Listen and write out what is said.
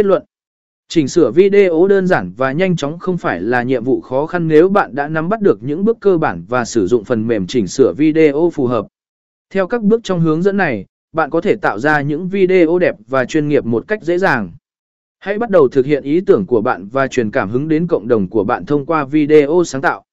Kết luận Chỉnh sửa video đơn giản và nhanh chóng không phải là nhiệm vụ khó khăn nếu bạn đã nắm bắt được những bước cơ bản và sử dụng phần mềm chỉnh sửa video phù hợp. Theo các bước trong hướng dẫn này, bạn có thể tạo ra những video đẹp và chuyên nghiệp một cách dễ dàng. Hãy bắt đầu thực hiện ý tưởng của bạn và truyền cảm hứng đến cộng đồng của bạn thông qua video sáng tạo.